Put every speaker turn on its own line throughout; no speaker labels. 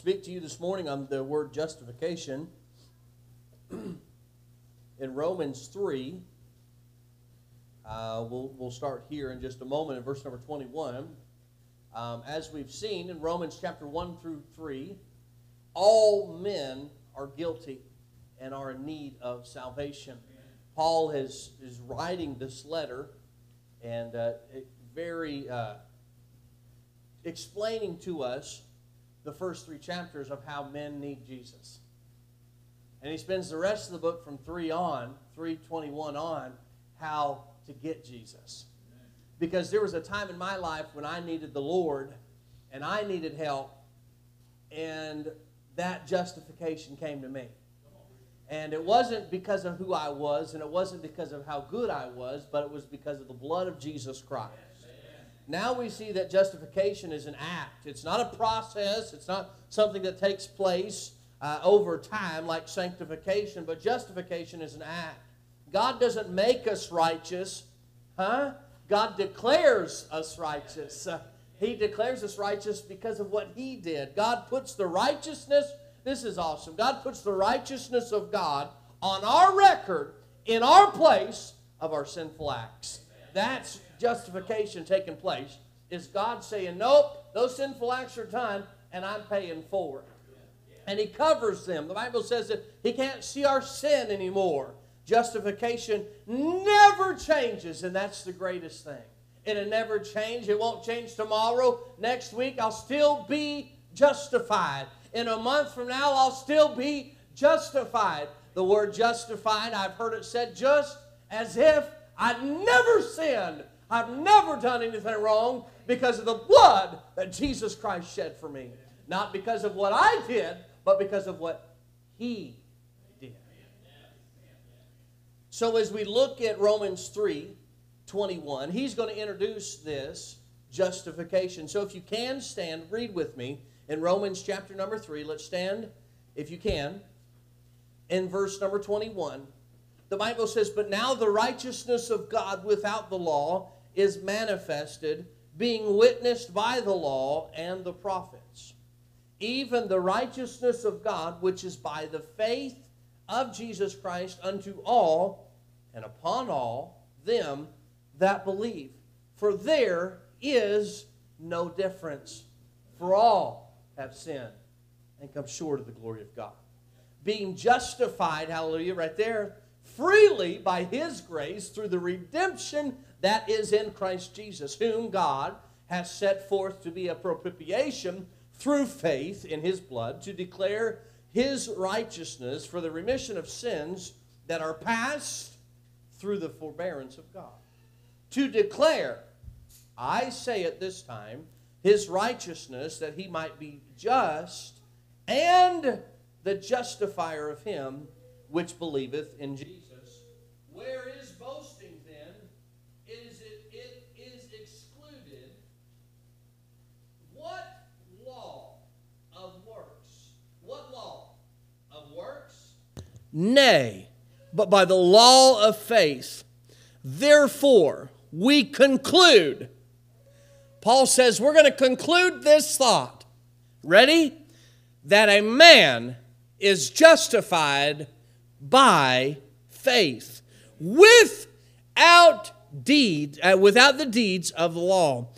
speak to you this morning on the word justification. in Romans 3, uh, we'll, we'll start here in just a moment in verse number 21. Um, as we've seen in Romans chapter 1 through 3, all men are guilty and are in need of salvation. Paul is, is writing this letter and uh, very uh, explaining to us the first three chapters of how men need Jesus. And he spends the rest of the book from 3 on, 321 on, how to get Jesus. Because there was a time in my life when I needed the Lord and I needed help, and that justification came to me. And it wasn't because of who I was, and it wasn't because of how good I was, but it was because of the blood of Jesus Christ. Now we see that justification is an act. It's not a process, it's not something that takes place uh, over time like sanctification, but justification is an act. God doesn't make us righteous, huh? God declares us righteous. Uh, he declares us righteous because of what He did. God puts the righteousness, this is awesome. God puts the righteousness of God on our record in our place of our sinful acts. That's justification taking place. Is God saying, Nope, those sinful acts are done, and I'm paying for it and he covers them. The Bible says that he can't see our sin anymore. Justification never changes, and that's the greatest thing. It'll never change. It won't change tomorrow. Next week, I'll still be justified. In a month from now, I'll still be justified. The word justified, I've heard it said just as if I'd never sinned. I've never done anything wrong because of the blood that Jesus Christ shed for me. Not because of what I did, but because of what he did. So as we look at Romans 3 21, he's going to introduce this justification. So if you can stand, read with me in Romans chapter number 3. Let's stand, if you can, in verse number 21. The Bible says, But now the righteousness of God without the law is manifested, being witnessed by the law and the prophets even the righteousness of God, which is by the faith of Jesus Christ unto all and upon all them that believe. For there is no difference, for all have sinned and come short of the glory of God. Being justified, hallelujah, right there, freely by His grace through the redemption that is in Christ Jesus, whom God has set forth to be a propitiation through faith in his blood to declare his righteousness for the remission of sins that are past through the forbearance of God. To declare, I say at this time, his righteousness that he might be just and the justifier of him which believeth in Jesus. Where is boasting then? Is it, it is excluded. What Nay, but by the law of faith. Therefore, we conclude. Paul says we're going to conclude this thought. Ready? That a man is justified by faith without deed, uh, without the deeds of the law.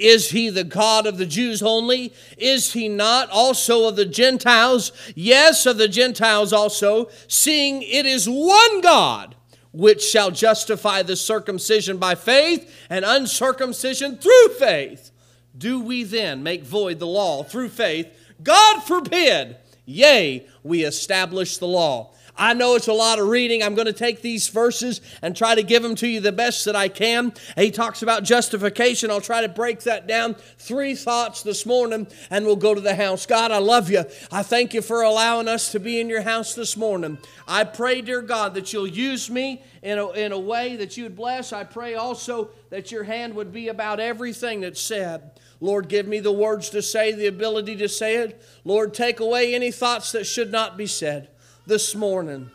Is he the God of the Jews only? Is he not also of the Gentiles? Yes, of the Gentiles also, seeing it is one God which shall justify the circumcision by faith and uncircumcision through faith. Do we then make void the law through faith? God forbid. Yea, we establish the law. I know it's a lot of reading. I'm going to take these verses and try to give them to you the best that I can. He talks about justification. I'll try to break that down. Three thoughts this morning, and we'll go to the house. God, I love you. I thank you for allowing us to be in your house this morning. I pray, dear God, that you'll use me in a, in a way that you would bless. I pray also that your hand would be about everything that's said. Lord, give me the words to say, the ability to say it. Lord, take away any thoughts that should not be said this morning.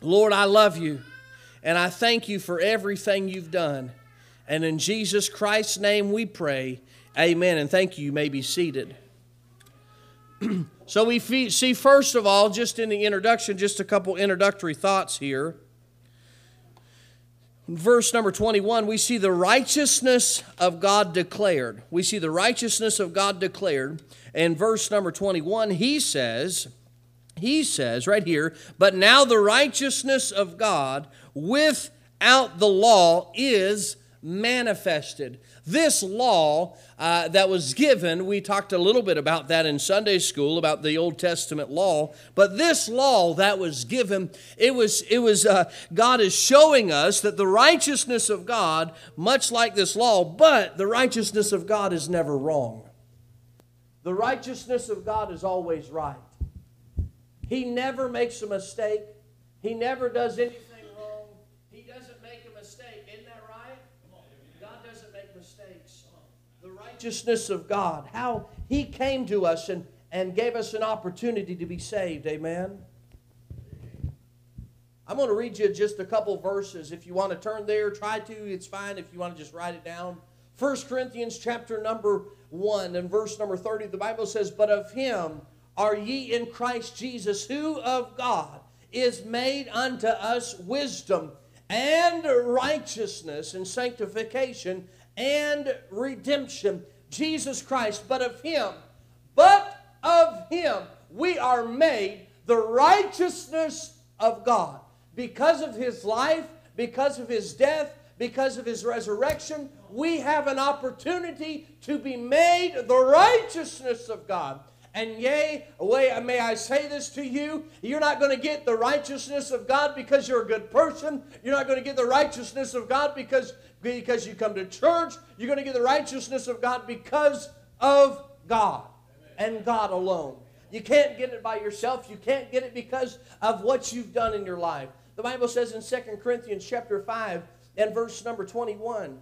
Lord, I love you and I thank you for everything you've done. And in Jesus Christ's name we pray. Amen. And thank you. You may be seated. so we see, first of all, just in the introduction, just a couple introductory thoughts here. verse number 21, we see the righteousness of God declared. We see the righteousness of God declared. In verse number 21, he says, he says right here, but now the righteousness of God without the law is manifested. This law uh, that was given, we talked a little bit about that in Sunday school about the Old Testament law. But this law that was given, it was it was uh, God is showing us that the righteousness of God, much like this law, but the righteousness of God is never wrong. The righteousness of God is always right. He never makes a mistake. He never does anything wrong. He doesn't make a mistake. Isn't that right? God doesn't make mistakes. The righteousness of God, how He came to us and, and gave us an opportunity to be saved. Amen. I'm going to read you just a couple verses. If you want to turn there, try to. It's fine if you want to just write it down. 1 Corinthians chapter number 1 and verse number 30, the Bible says, But of him are ye in Christ Jesus, who of God is made unto us wisdom and righteousness and sanctification and redemption. Jesus Christ, but of him, but of him we are made the righteousness of God. Because of his life, because of his death, because of his resurrection, we have an opportunity to be made the righteousness of God. And yea, may I say this to you, you're not going to get the righteousness of God because you're a good person. You're not going to get the righteousness of God because, because you come to church. You're going to get the righteousness of God because of God and God alone. You can't get it by yourself. You can't get it because of what you've done in your life. The Bible says in 2 Corinthians chapter 5 and verse number 21,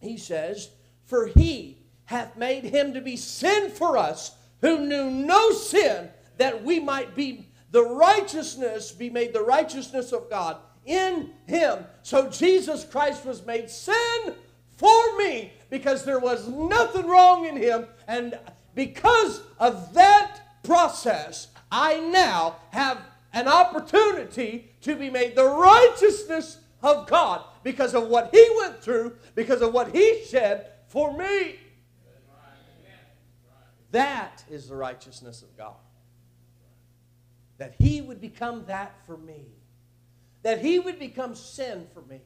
he says, For he hath made him to be sin for us who knew no sin, that we might be the righteousness, be made the righteousness of God in him. So Jesus Christ was made sin for me because there was nothing wrong in him. And because of that process, I now have an opportunity to be made the righteousness of God because of what he went through, because of what he shed for me. That is the righteousness of God. That He would become that for me. That He would become sin for me.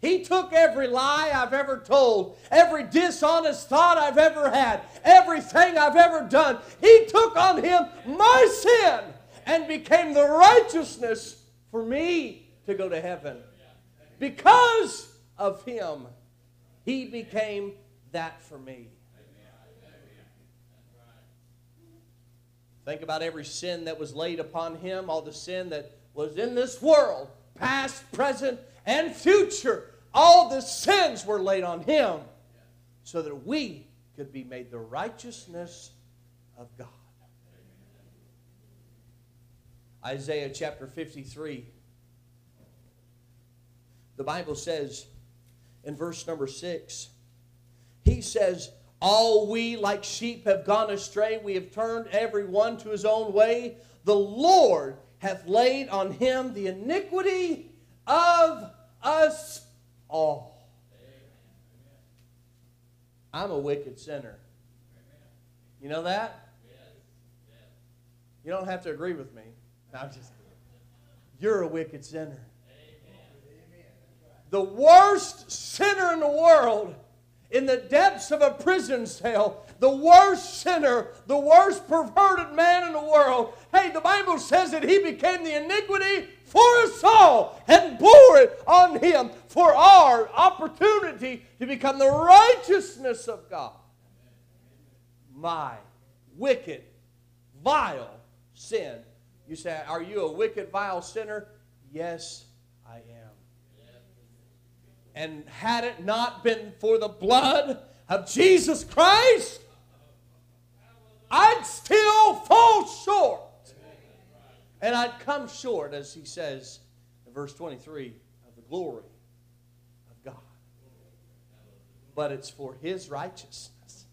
He took every lie I've ever told, every dishonest thought I've ever had, everything I've ever done. He took on Him my sin and became the righteousness for me to go to heaven. Because of Him, He became that for me. Think about every sin that was laid upon him, all the sin that was in this world, past, present, and future. All the sins were laid on him so that we could be made the righteousness of God. Isaiah chapter 53. The Bible says in verse number 6, he says, all we like sheep have gone astray. We have turned every one to his own way. The Lord hath laid on him the iniquity of us all. I'm a wicked sinner. You know that? You don't have to agree with me. I'm just You're a wicked sinner. The worst sinner in the world in the depths of a prison cell, the worst sinner, the worst perverted man in the world. Hey, the Bible says that he became the iniquity for us all and bore it on him for our opportunity to become the righteousness of God. My wicked, vile sin. You say, Are you a wicked, vile sinner? Yes, I am. And had it not been for the blood of Jesus Christ, I'd still fall short. And I'd come short, as he says in verse 23, of the glory of God. But it's for his righteousness.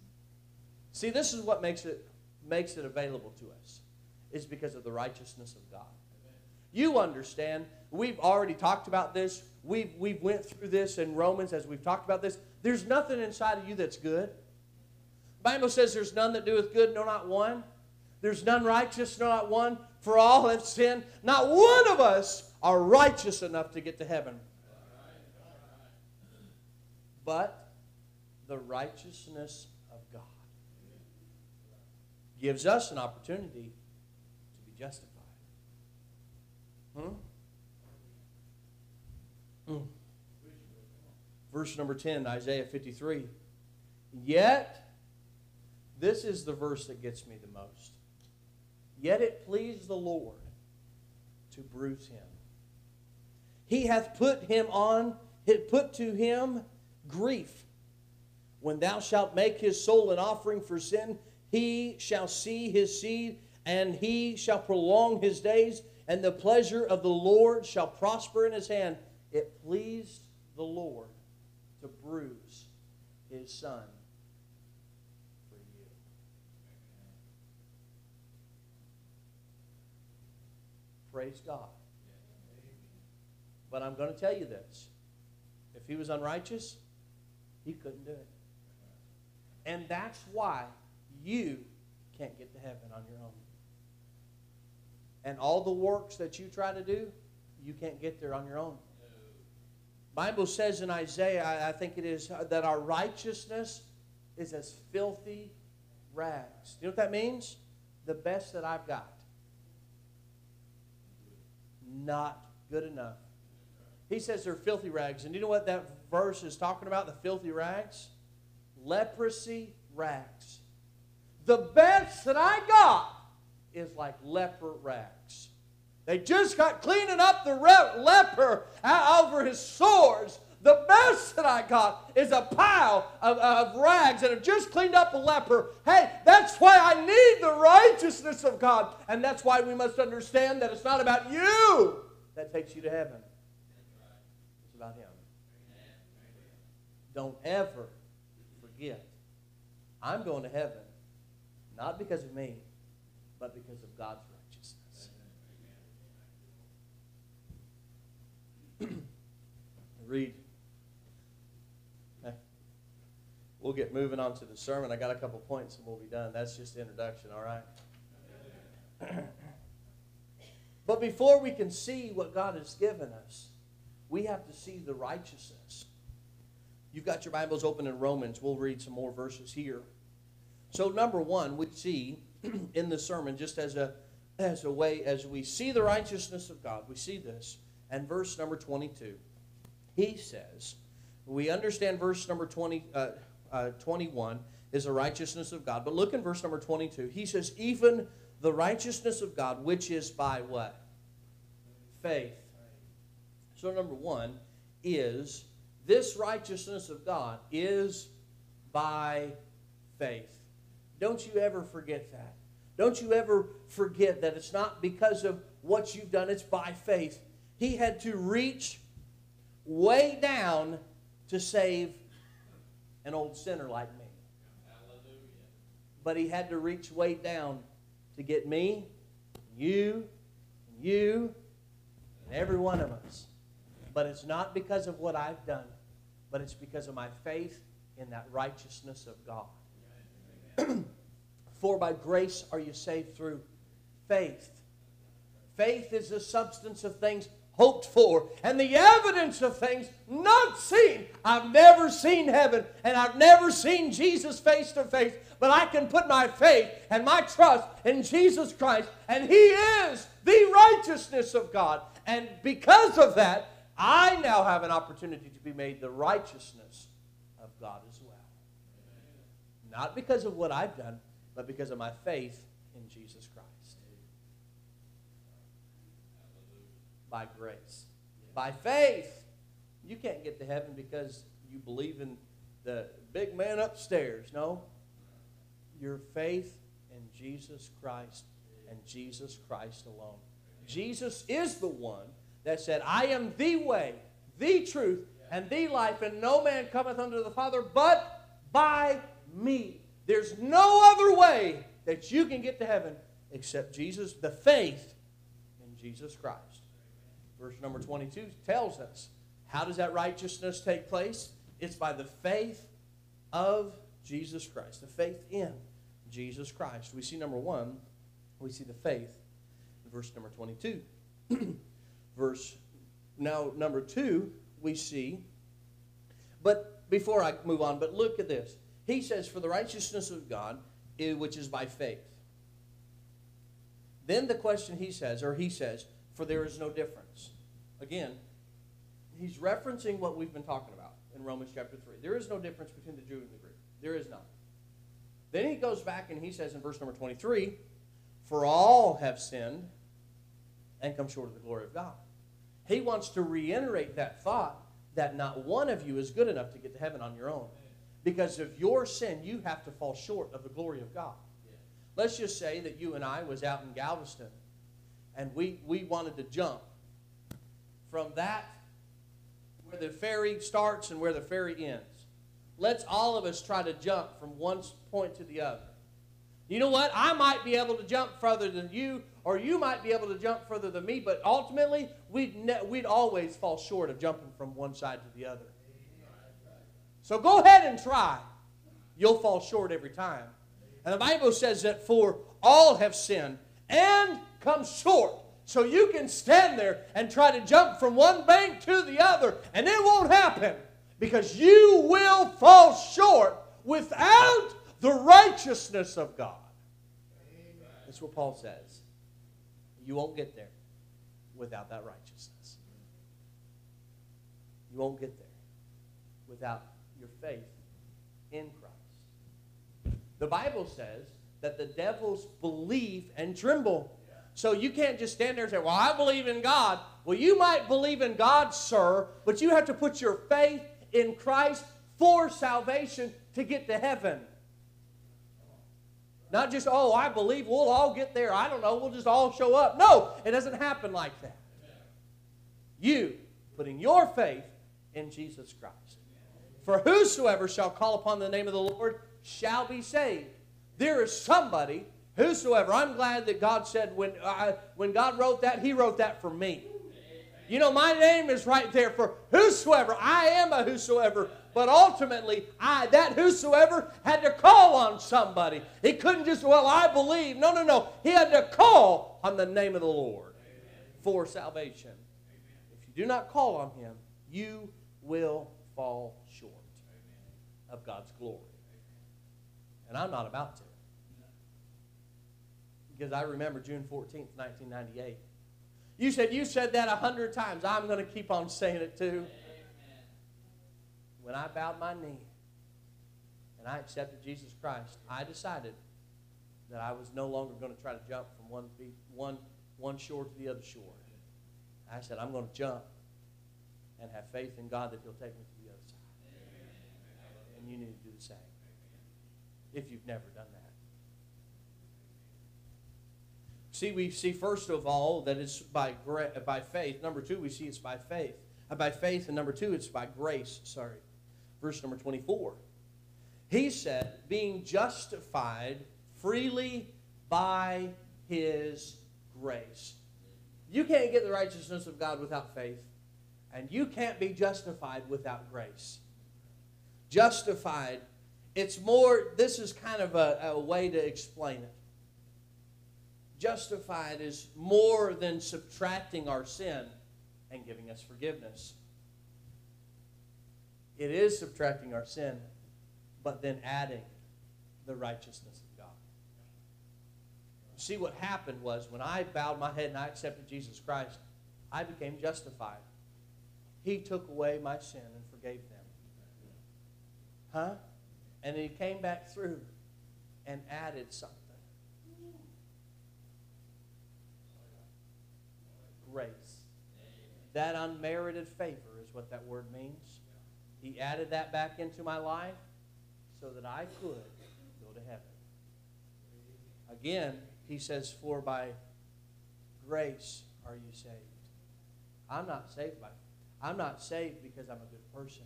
See, this is what makes it makes it available to us is because of the righteousness of God. You understand. We've already talked about this. We've, we've went through this in Romans as we've talked about this. There's nothing inside of you that's good. The Bible says there's none that doeth good, no, not one. There's none righteous, no, not one. For all have sinned. Not one of us are righteous enough to get to heaven. But the righteousness of God gives us an opportunity to be justified. Hmm? Verse number 10, Isaiah 53. Yet, this is the verse that gets me the most. Yet it pleased the Lord to bruise him. He hath put him on, it put to him grief. When thou shalt make his soul an offering for sin, he shall see his seed, and he shall prolong his days, and the pleasure of the Lord shall prosper in his hand. It pleased the Lord to bruise his son for you. Praise God. But I'm going to tell you this. If he was unrighteous, he couldn't do it. And that's why you can't get to heaven on your own. And all the works that you try to do, you can't get there on your own. Bible says in Isaiah, I think it is, uh, that our righteousness is as filthy rags. You know what that means? The best that I've got. Not good enough. He says they're filthy rags. And you know what that verse is talking about? The filthy rags? Leprosy rags. The best that I got is like leper rags. They just got cleaning up the leper over his sores. The best that I got is a pile of, of rags that have just cleaned up a leper. Hey, that's why I need the righteousness of God. And that's why we must understand that it's not about you that takes you to heaven, it's about Him. Don't ever forget I'm going to heaven not because of me, but because of God's read. We'll get moving on to the sermon. I got a couple points and we'll be done. That's just introduction, all right? but before we can see what God has given us, we have to see the righteousness. You've got your Bibles open in Romans. We'll read some more verses here. So, number one, we see in the sermon, just as a as a way as we see the righteousness of God, we see this. And verse number 22 he says, we understand verse number 20, uh, uh, 21 is the righteousness of God. But look in verse number 22. He says, even the righteousness of God, which is by what? Faith. So, number one is this righteousness of God is by faith. Don't you ever forget that. Don't you ever forget that it's not because of what you've done, it's by faith. He had to reach way down to save an old sinner like me. But he had to reach way down to get me, you, you, and every one of us. But it's not because of what I've done, but it's because of my faith in that righteousness of God. For by grace are you saved through faith. Faith is the substance of things hoped for and the evidence of things not seen. I've never seen heaven and I've never seen Jesus face to face, but I can put my faith and my trust in Jesus Christ, and He is the righteousness of God. And because of that, I now have an opportunity to be made the righteousness of God as well. Not because of what I've done, but because of my faith in Jesus Christ. By grace. By faith. You can't get to heaven because you believe in the big man upstairs. No. Your faith in Jesus Christ and Jesus Christ alone. Jesus is the one that said, I am the way, the truth, and the life, and no man cometh unto the Father but by me. There's no other way that you can get to heaven except Jesus, the faith in Jesus Christ. Verse number 22 tells us how does that righteousness take place? It's by the faith of Jesus Christ, the faith in Jesus Christ. We see number one, we see the faith verse number 22. verse now number two, we see, but before I move on, but look at this. He says, For the righteousness of God, eh, which is by faith. Then the question he says, or he says, For there is no difference. Again, he's referencing what we've been talking about in Romans chapter 3. There is no difference between the Jew and the Greek. There is none. Then he goes back and he says in verse number 23, For all have sinned and come short of the glory of God. He wants to reiterate that thought that not one of you is good enough to get to heaven on your own. Because of your sin, you have to fall short of the glory of God. Let's just say that you and I was out in Galveston and we, we wanted to jump from that where the ferry starts and where the ferry ends. Let's all of us try to jump from one point to the other. You know what? I might be able to jump further than you, or you might be able to jump further than me, but ultimately, we'd, ne- we'd always fall short of jumping from one side to the other. So go ahead and try. You'll fall short every time. And the Bible says that for all have sinned and come short. So you can stand there and try to jump from one bank to the other, and it won't happen because you will fall short without the righteousness of God. That's what Paul says. You won't get there without that righteousness. You won't get there without your faith in Christ. The Bible says that the devils believe and tremble. So you can't just stand there and say, Well, I believe in God. Well, you might believe in God, sir, but you have to put your faith in Christ for salvation to get to heaven. Not just, oh, I believe we'll all get there. I don't know, we'll just all show up. No, it doesn't happen like that. You putting your faith in Jesus Christ. For whosoever shall call upon the name of the Lord shall be saved. There is somebody, whosoever. I'm glad that God said when, uh, when God wrote that, He wrote that for me. You know, my name is right there for whosoever. I am a whosoever. But ultimately, I, that whosoever had to call on somebody. He couldn't just, well, I believe. No, no, no. He had to call on the name of the Lord for salvation. If you do not call on him, you will fall short of God's glory. And I'm not about to. Because I remember June 14th, 1998. You said you said that a hundred times. I'm going to keep on saying it too. When I bowed my knee and I accepted Jesus Christ, I decided that I was no longer going to try to jump from one, one, one shore to the other shore. I said, I'm going to jump and have faith in God that He'll take me to the other side. And you need to do the same if you've never done that. See, we see first of all that it's by, by faith. Number two, we see it's by faith. Uh, by faith, and number two, it's by grace. Sorry. Verse number 24. He said, being justified freely by his grace. You can't get the righteousness of God without faith, and you can't be justified without grace. Justified, it's more, this is kind of a, a way to explain it justified is more than subtracting our sin and giving us forgiveness. It is subtracting our sin, but then adding the righteousness of God. See, what happened was when I bowed my head and I accepted Jesus Christ, I became justified. He took away my sin and forgave them. Huh? And he came back through and added something. grace. That unmerited favor is what that word means. He added that back into my life so that I could go to heaven. Again, he says, For by grace are you saved. I'm not saved by I'm not saved because I'm a good person.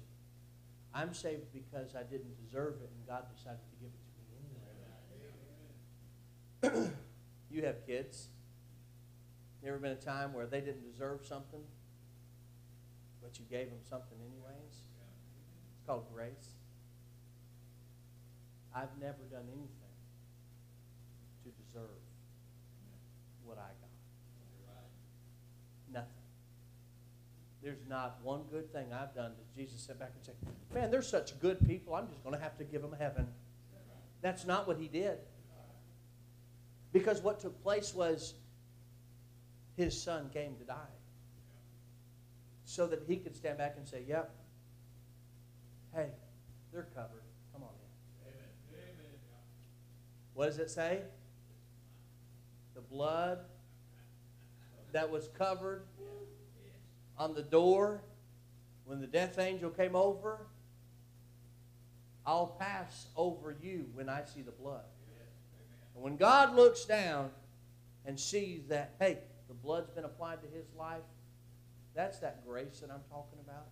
I'm saved because I didn't deserve it and God decided to give it to me anyway. you have kids. Never been a time where they didn't deserve something, but you gave them something anyways? It's called grace. I've never done anything to deserve what I got. Nothing. There's not one good thing I've done that Jesus sat back and said, Man, they're such good people, I'm just going to have to give them heaven. That's not what he did. Because what took place was his son came to die. So that he could stand back and say, Yep, hey, they're covered. Come on in. What does it say? The blood that was covered on the door when the death angel came over. I'll pass over you when I see the blood. And when God looks down and sees that, hey, the blood's been applied to his life, that's that grace that I'm talking about.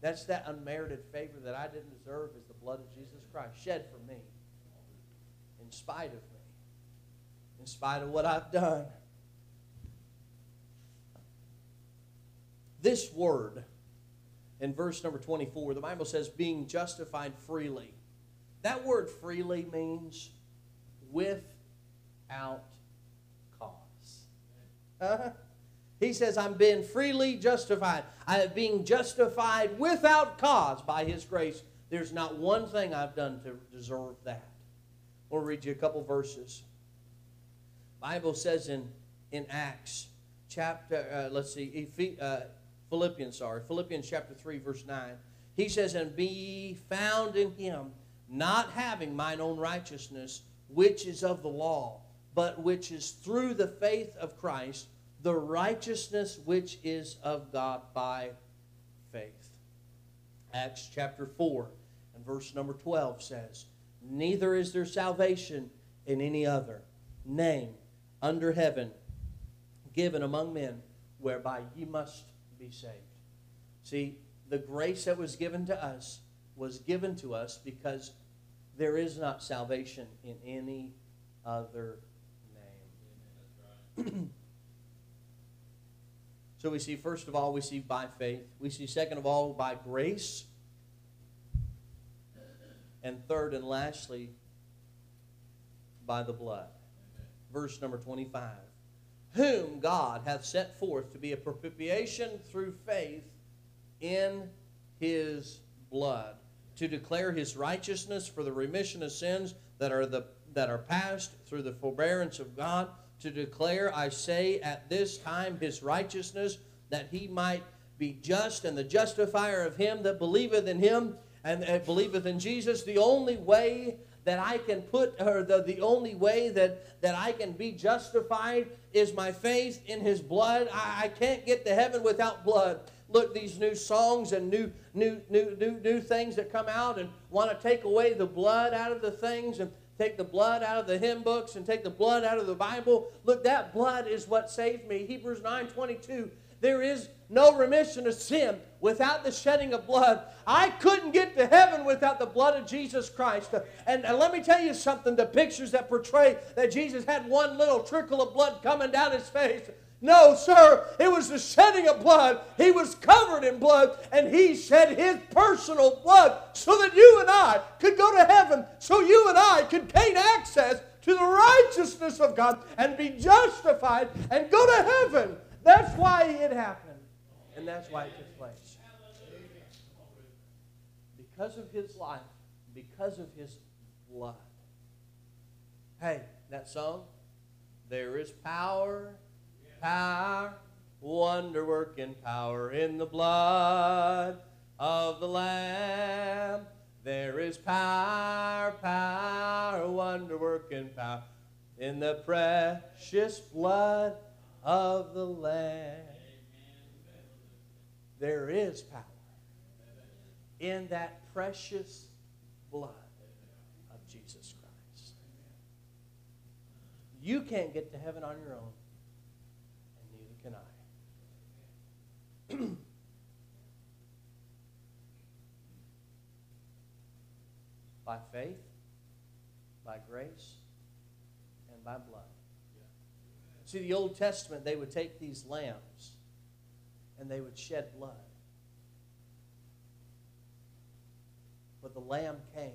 That's that unmerited favor that I didn't deserve is the blood of Jesus Christ shed for me in spite of me, in spite of what I've done. This word in verse number 24, the Bible says, being justified freely. That word freely means without cause. Uh-huh. He says, I'm being freely justified. I am being justified without cause by His grace. There's not one thing I've done to deserve that. I'll read you a couple verses. Bible says in, in Acts chapter, uh, let's see, uh, Philippians, sorry, Philippians chapter 3, verse 9. He says, And be ye found in him, not having mine own righteousness, which is of the law, but which is through the faith of Christ, the righteousness which is of God by faith. Acts chapter 4 and verse number 12 says, Neither is there salvation in any other name under heaven given among men whereby ye must be saved. See, the grace that was given to us was given to us because there is not salvation in any other name. so we see, first of all, we see by faith. We see, second of all, by grace. And third and lastly, by the blood. Verse number 25 whom God hath set forth to be a propitiation through faith in his blood, to declare his righteousness for the remission of sins that are, the, that are past through the forbearance of God, to declare, I say, at this time his righteousness, that he might be just and the justifier of him that believeth in him and believeth in Jesus. The only way that I can put, or the, the only way that, that I can be justified is my faith in his blood. I, I can't get to heaven without blood. Look, these new songs and new, new, new, new, new things that come out and want to take away the blood out of the things and take the blood out of the hymn books and take the blood out of the Bible. Look, that blood is what saved me. Hebrews 9 22 there is no remission of sin without the shedding of blood. I couldn't get to heaven without the blood of Jesus Christ. And, and, let me tell you something the pictures that portray that Jesus had one little trickle of blood coming down his face. No, sir, it was the shedding of blood. He was covered in blood, and he shed his personal blood so that you and I could go to heaven, so you and I could gain access to the righteousness of God and be justified and go to heaven. That's why it happened. And that's why it took place. Because of his life, because of his blood. Hey, that song, there is power, power, wonder working power in the blood of the Lamb. There is power, power, wonder working power in the precious blood of the Lamb. There is power in that precious blood of Jesus Christ. You can't get to heaven on your own, and neither can I. by faith, by grace, and by blood. See, the Old Testament, they would take these lambs and they would shed blood. But the lamb came.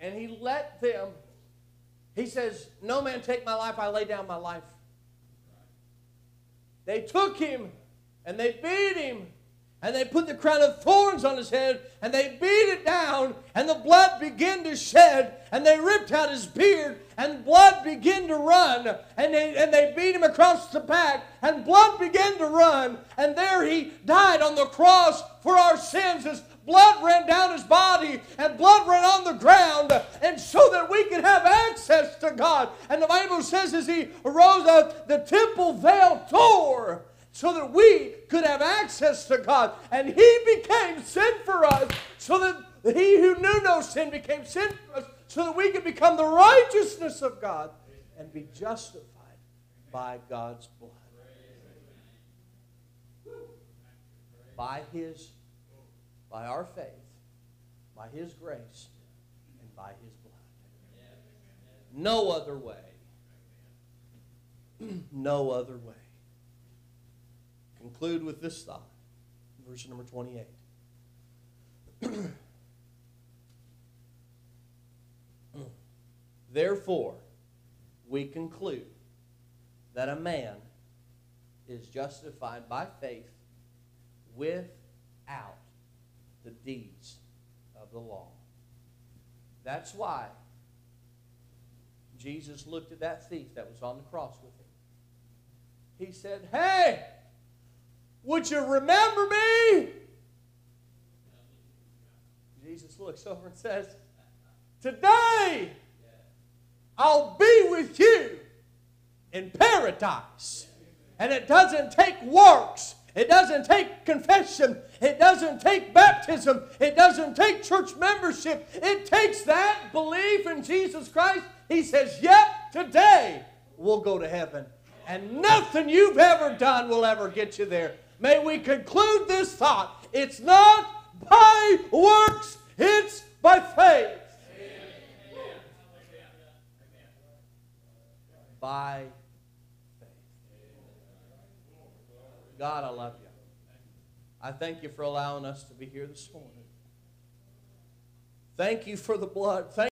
And he let them, he says, No man take my life, I lay down my life. They took him and they beat him and they put the crown of thorns on his head and they beat it down and the blood began to shed and they ripped out his beard and blood began to run and they, and they beat him across the back and blood began to run and there he died on the cross for our sins. His blood ran down his body and blood ran on the ground and so that we could have access to God. And the Bible says as he arose up the temple veil tore so that we could have access to God. And He became sin for us, so that He who knew no sin became sin for us, so that we could become the righteousness of God and be justified by God's blood. By His, by our faith, by His grace, and by His blood. No other way. no other way conclude with this thought. Verse number 28. Therefore, we conclude that a man is justified by faith without the deeds of the law. That's why Jesus looked at that thief that was on the cross with him. He said, Hey, would you remember me? Jesus looks over and says, Today I'll be with you in paradise. And it doesn't take works. It doesn't take confession. It doesn't take baptism. It doesn't take church membership. It takes that belief in Jesus Christ. He says, Yep, today we'll go to heaven. And nothing you've ever done will ever get you there. May we conclude this thought. It's not by works, it's by faith. By faith. God, I love you. I thank you for allowing us to be here this morning. Thank you for the blood. Thank